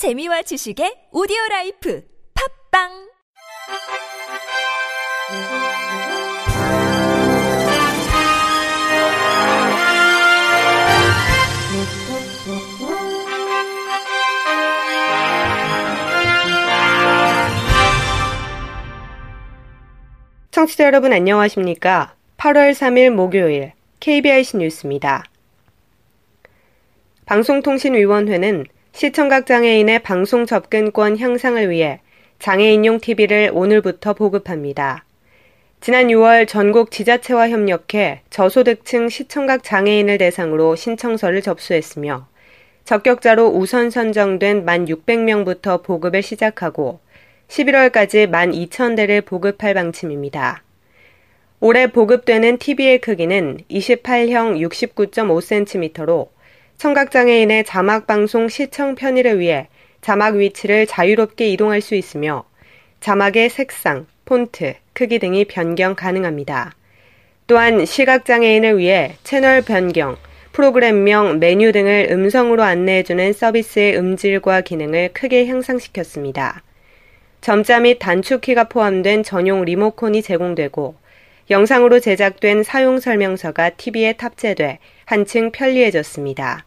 재미와 지식의 오디오 라이프 팝빵 청취자 여러분 안녕하십니까? 8월 3일 목요일 KBIC 뉴스입니다. 방송통신위원회는 시청각 장애인의 방송 접근권 향상을 위해 장애인용 TV를 오늘부터 보급합니다. 지난 6월 전국 지자체와 협력해 저소득층 시청각 장애인을 대상으로 신청서를 접수했으며 적격자로 우선 선정된 1,600명부터 보급을 시작하고 11월까지 12,000대를 보급할 방침입니다. 올해 보급되는 TV의 크기는 28형 69.5cm로 청각장애인의 자막방송 시청 편의를 위해 자막 위치를 자유롭게 이동할 수 있으며 자막의 색상, 폰트, 크기 등이 변경 가능합니다. 또한 시각장애인을 위해 채널 변경, 프로그램명, 메뉴 등을 음성으로 안내해주는 서비스의 음질과 기능을 크게 향상시켰습니다. 점자 및 단축키가 포함된 전용 리모컨이 제공되고 영상으로 제작된 사용 설명서가 TV에 탑재돼 한층 편리해졌습니다.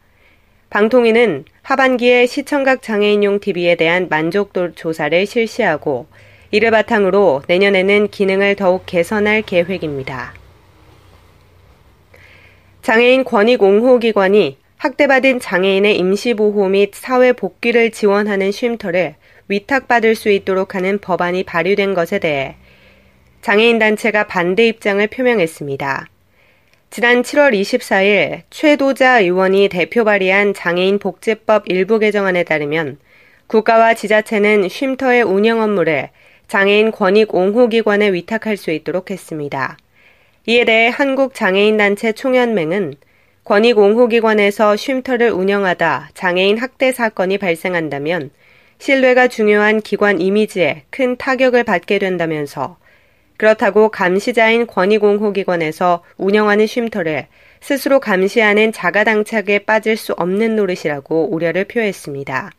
방통위는 하반기에 시청각 장애인용 TV에 대한 만족도 조사를 실시하고 이를 바탕으로 내년에는 기능을 더욱 개선할 계획입니다. 장애인 권익 옹호기관이 학대받은 장애인의 임시보호 및 사회 복귀를 지원하는 쉼터를 위탁받을 수 있도록 하는 법안이 발의된 것에 대해 장애인 단체가 반대 입장을 표명했습니다. 지난 7월 24일 최도자 의원이 대표 발의한 장애인 복지법 일부 개정안에 따르면 국가와 지자체는 쉼터의 운영 업무를 장애인 권익 옹호기관에 위탁할 수 있도록 했습니다. 이에 대해 한국장애인단체 총연맹은 권익 옹호기관에서 쉼터를 운영하다 장애인 학대 사건이 발생한다면 신뢰가 중요한 기관 이미지에 큰 타격을 받게 된다면서 그렇다고 감시자인 권익옹호기관에서 운영하는 쉼터를 스스로 감시하는 자가당착에 빠질 수 없는 노릇이라고 우려를 표했습니다.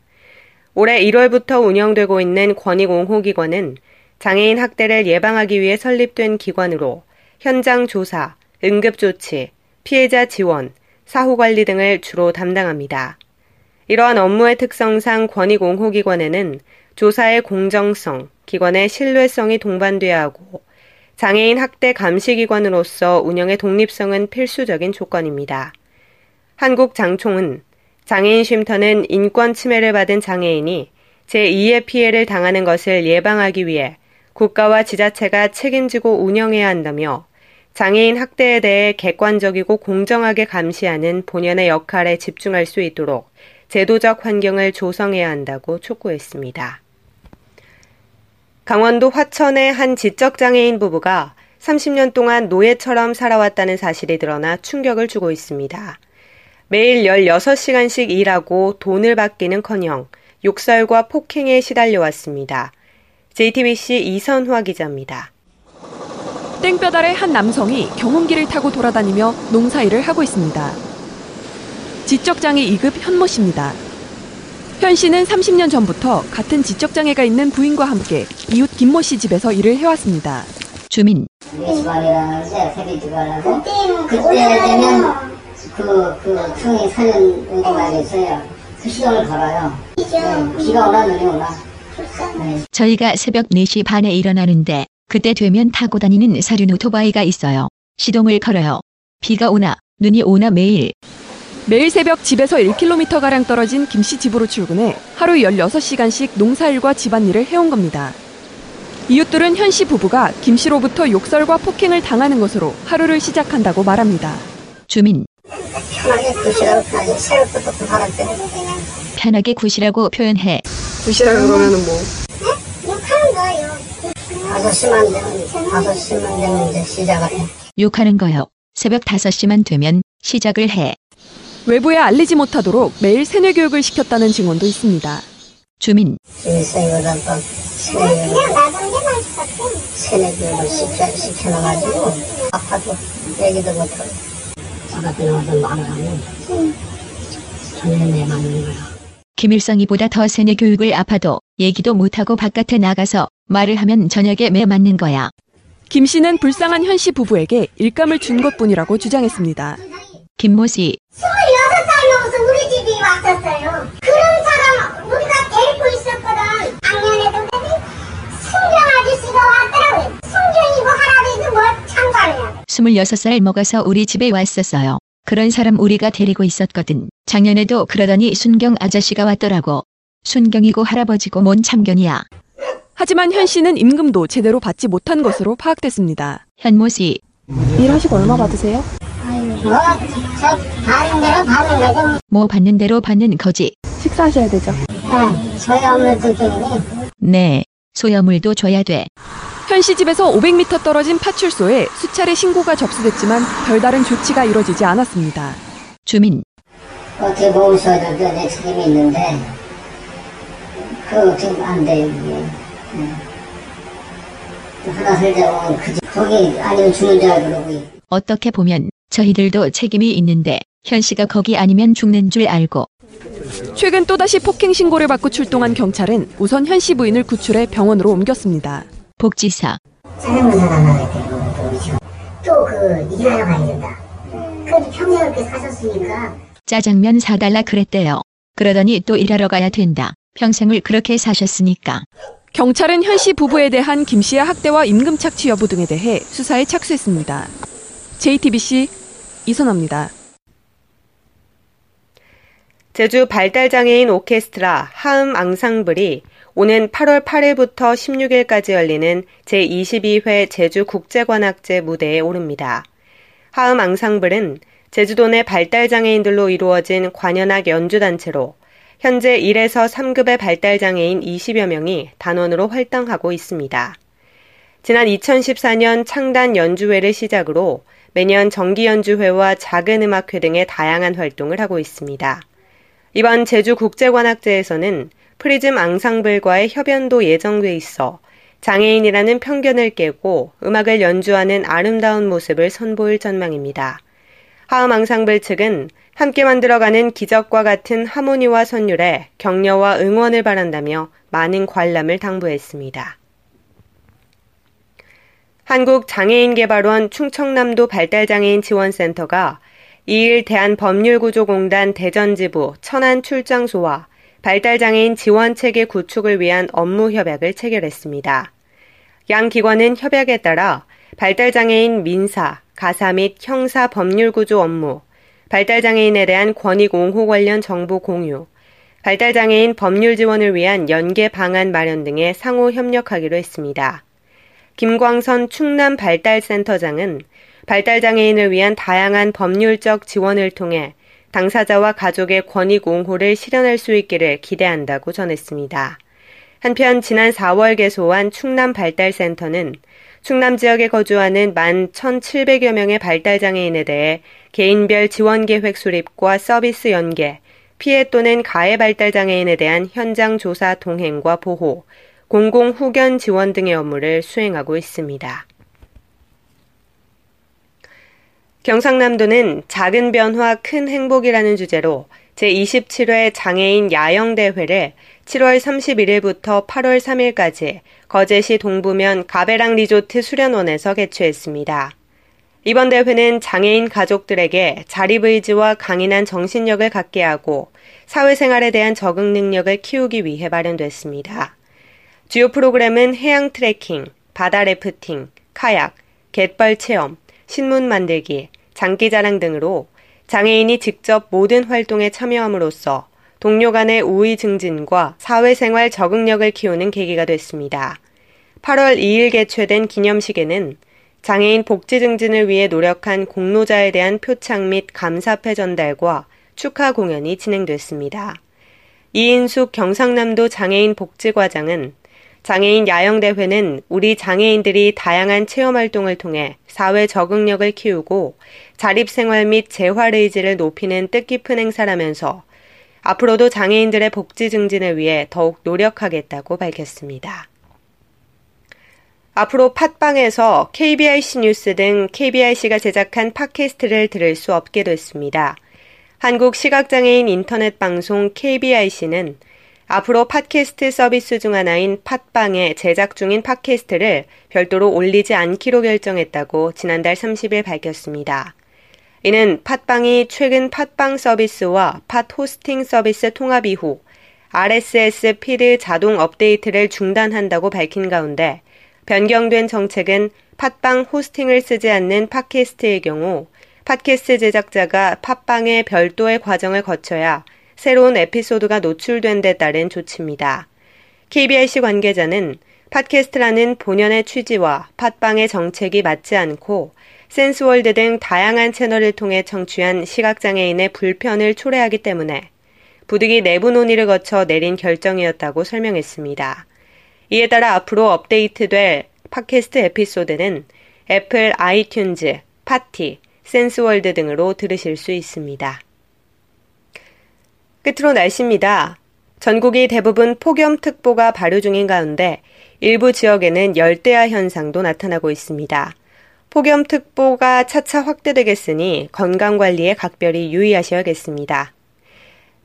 올해 1월부터 운영되고 있는 권익옹호기관은 장애인 학대를 예방하기 위해 설립된 기관으로 현장 조사, 응급조치, 피해자 지원, 사후관리 등을 주로 담당합니다. 이러한 업무의 특성상 권익옹호기관에는 조사의 공정성, 기관의 신뢰성이 동반돼야 하고 장애인 학대 감시기관으로서 운영의 독립성은 필수적인 조건입니다. 한국장총은 장애인 쉼터는 인권 침해를 받은 장애인이 제2의 피해를 당하는 것을 예방하기 위해 국가와 지자체가 책임지고 운영해야 한다며 장애인 학대에 대해 객관적이고 공정하게 감시하는 본연의 역할에 집중할 수 있도록 제도적 환경을 조성해야 한다고 촉구했습니다. 강원도 화천의 한 지적장애인 부부가 30년 동안 노예처럼 살아왔다는 사실이 드러나 충격을 주고 있습니다. 매일 16시간씩 일하고 돈을 받기는 커녕 욕설과 폭행에 시달려왔습니다. JTBC 이선화 기자입니다. 땡볕 아래 한 남성이 경운기를 타고 돌아다니며 농사일을 하고 있습니다. 지적장애 2급 현모 씨입니다. 현 씨는 30년 전부터 같은 지적장애가 있는 부인과 함께 이웃 김모 씨 집에서 일을 해왔습니다. 주민 그때 되면 그, 그 사는 있어요. 그 걸어요. 네, 비가 오나 눈이 오나. 네. 저희가 새벽 4시 반에 일어나는데 그때 되면 타고 다니는 사륜 오토바이가 있어요. 시동을 걸어요. 비가 오나 눈이 오나 매일 매일 새벽 집에서 1km가량 떨어진 김 씨 집으로 출근해 하루 16시간씩 농사일과 집안일을 해온 겁니다. 이웃들은 현 씨 부부가 김 씨로부터 욕설과 폭행을 당하는 것으로 하루를 시작한다고 말합니다. 주민 편하게 드시라고 편하게 새벽부터 그 사람 때문에. 편하게 구시라고 표현해 부시라 그러면은 뭐 욕하는 거예요. 다섯 시만 되면, 다섯 시만 되면 이제 시작을 해. 욕하는 거요. 새벽 5시만 되면 시작을 해. 외부에 알리지 못하도록 매일 세뇌 교육을 시켰다는 증언도 있습니다. 주민 그래서 이거다 또 세뇌 세뇌 교육을 시켜, 시켜놔가지고 아파도 얘기도 못하고 집 앞에 나와서 말을 하면 전혀 내 맞는 거야. 김일성이보다 더 세뇌 교육을 아파도 얘기도 못하고 바깥에 나가서 말을 하면 저녁에 매 맞는 거야. 김 씨는 불쌍한 현 씨 부부에게 일감을 준 것뿐이라고 주장했습니다. 김모 씨, 26살 먹어서 우리 집에 왔었어요. 그런 사람 우리가 데리고 있었거든. 작년에도 근데 순경 아저씨가 왔더라고요. 순경이고 할아버지도 뭐 참관이야. 26살 먹어서 우리 집에 왔었어요. 그런 사람 우리가 데리고 있었거든. 작년에도 그러더니 순경 아저씨가 왔더라고. 순경이고 할아버지고 뭔 참견이야. 하지만 현 씨는 임금도 제대로 받지 못한 것으로 파악됐습니다. 현모 씨, 일하시고 얼마 받으세요? 뭐 저 받는 대로 받는 거죠. 뭐 받는 대로 받는 거지. 식사하셔야 되죠. 네, 저희 어머니들 때문에 네, 소여물도 줘야 돼. 현 씨 집에서 500m 떨어진 파출소에 수차례 신고가 접수됐지만 별다른 조치가 이뤄지지 않았습니다. 주민, 어떻게 보호소들도 내 책임이 있는데 그거 지금 안 돼요 이게 예. 하나 살자고 그지 거기 아니면 죽는 줄 알고 그러고. 어떻게 보면 저희들도 책임이 있는데 현 씨가 거기 아니면 죽는 줄 알고 최근 또다시 폭행 신고를 받고 출동한 경찰은 우선 현 씨 부인을 구출해 병원으로 옮겼습니다. 복지사, 짜장면 사다 놔야 되고 또그 일하러 가야 된다 그래도 평생 그렇게 사셨으니까 짜장면 사달라 그랬대요. 그러더니 또 일하러 가야 된다. 평생을 그렇게 사셨으니까. 경찰은 현 씨 부부에 대한 김 씨의 학대와 임금 착취 여부 등에 대해 수사에 착수했습니다. JTBC 이선아입니다. 제주 발달장애인 오케스트라 하음 앙상블이 오는 8월 8일부터 16일까지 열리는 제22회 제주 국제관악제 무대에 오릅니다. 하음 앙상블은 제주도 내 발달장애인들로 이루어진 관현악 연주단체로 현재 1에서 3급의 발달장애인 20여 명이 단원으로 활동하고 있습니다. 지난 2014년 창단 연주회를 시작으로 매년 정기 연주회와 작은 음악회 등의 다양한 활동을 하고 있습니다. 이번 제주 국제관악제에서는 프리즘 앙상블과의 협연도 예정돼 있어 장애인이라는 편견을 깨고 음악을 연주하는 아름다운 모습을 선보일 전망입니다. 하음 앙상블 측은 함께 만들어가는 기적과 같은 하모니와 선율에 격려와 응원을 바란다며 많은 관람을 당부했습니다. 한국장애인개발원 충청남도 발달장애인 지원센터가 2일 대한법률구조공단 대전지부 천안 출장소와 발달장애인 지원체계 구축을 위한 업무 협약을 체결했습니다. 양 기관은 협약에 따라 발달장애인 민사, 가사 및 형사 법률구조 업무, 발달장애인에 대한 권익 옹호 관련 정보 공유, 발달장애인 법률 지원을 위한 연계 방안 마련 등에 상호 협력하기로 했습니다. 김광선 충남 발달센터장은 발달장애인을 위한 다양한 법률적 지원을 통해 당사자와 가족의 권익 옹호를 실현할 수 있기를 기대한다고 전했습니다. 한편 지난 4월 개소한 충남 발달센터는 충남 지역에 거주하는 만 1,700여 명의 발달장애인에 대해 개인별 지원 계획 수립과 서비스 연계, 피해 또는 가해 발달장애인에 대한 현장 조사 동행과 보호, 공공 후견 지원 등의 업무를 수행하고 있습니다. 경상남도는 작은 변화 큰 행복이라는 주제로 제27회 장애인 야영대회를 7월 31일부터 8월 3일까지 거제시 동부면 가베랑 리조트 수련원에서 개최했습니다. 이번 대회는 장애인 가족들에게 자립의지와 강인한 정신력을 갖게 하고 사회생활에 대한 적응 능력을 키우기 위해 마련됐습니다. 주요 프로그램은 해양 트레킹, 바다 래프팅, 카약, 갯벌 체험, 신문 만들기, 장기 자랑 등으로 장애인이 직접 모든 활동에 참여함으로써 동료 간의 우위 증진과 사회생활 적응력을 키우는 계기가 됐습니다. 8월 2일 개최된 기념식에는 장애인 복지 증진을 위해 노력한 공로자에 대한 표창 및 감사패 전달과 축하 공연이 진행됐습니다. 이인숙 경상남도 장애인 복지과장은 장애인 야영대회는 우리 장애인들이 다양한 체험 활동을 통해 사회 적응력을 키우고 자립생활 및 재활 의지를 높이는 뜻깊은 행사라면서 앞으로도 장애인들의 복지 증진을 위해 더욱 노력하겠다고 밝혔습니다. 앞으로 팟빵에서 KBIC 뉴스 등 KBIC가 제작한 팟캐스트를 들을 수 없게 됐습니다. 한국 시각장애인 인터넷 방송 KBIC는 앞으로 팟캐스트 서비스 중 하나인 팟빵에 제작 중인 팟캐스트를 별도로 올리지 않기로 결정했다고 지난달 30일 밝혔습니다. 이는 팟빵이 최근 팟빵 서비스와 팟 호스팅 서비스 통합 이후 RSS 피드 자동 업데이트를 중단한다고 밝힌 가운데 변경된 정책은 팟빵 호스팅을 쓰지 않는 팟캐스트의 경우 팟캐스트 제작자가 팟빵의 별도의 과정을 거쳐야 새로운 에피소드가 노출된 데 따른 조치입니다. KBIC 관계자는 팟캐스트라는 본연의 취지와 팟빵의 정책이 맞지 않고 센스월드 등 다양한 채널을 통해 청취한 시각장애인의 불편을 초래하기 때문에 부득이 내부 논의를 거쳐 내린 결정이었다고 설명했습니다. 이에 따라 앞으로 업데이트될 팟캐스트 에피소드는 애플 아이튠즈, 팟티, 센스월드 등으로 들으실 수 있습니다. 끝으로 날씨입니다. 전국이 대부분 폭염특보가 발효 중인 가운데 일부 지역에는 열대야 현상도 나타나고 있습니다. 폭염특보가 차차 확대되겠으니 건강관리에 각별히 유의하셔야겠습니다.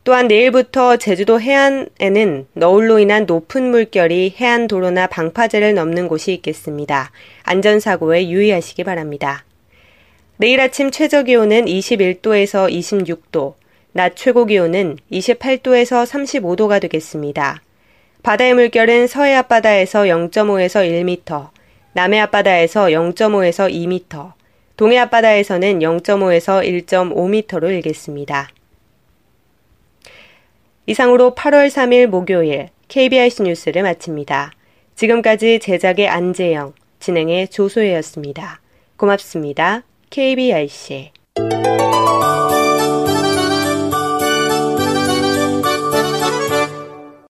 또한 내일부터 제주도 해안에는 너울로 인한 높은 물결이 해안 도로나 방파제를 넘는 곳이 있겠습니다. 안전사고에 유의하시기 바랍니다. 내일 아침 최저 기온은 21도에서 26도, 낮 최고 기온은 28도에서 35도가 되겠습니다. 바다의 물결은 서해 앞바다에서 0.5에서 1m, 남해 앞바다에서 0.5에서 2m, 동해 앞바다에서는 0.5에서 1.5m로 일겠습니다. 이상으로 8월 3일 목요일 KBIC 뉴스를 마칩니다. 지금까지 제작의 안재영, 진행의 조소혜였습니다. 고맙습니다. KBIC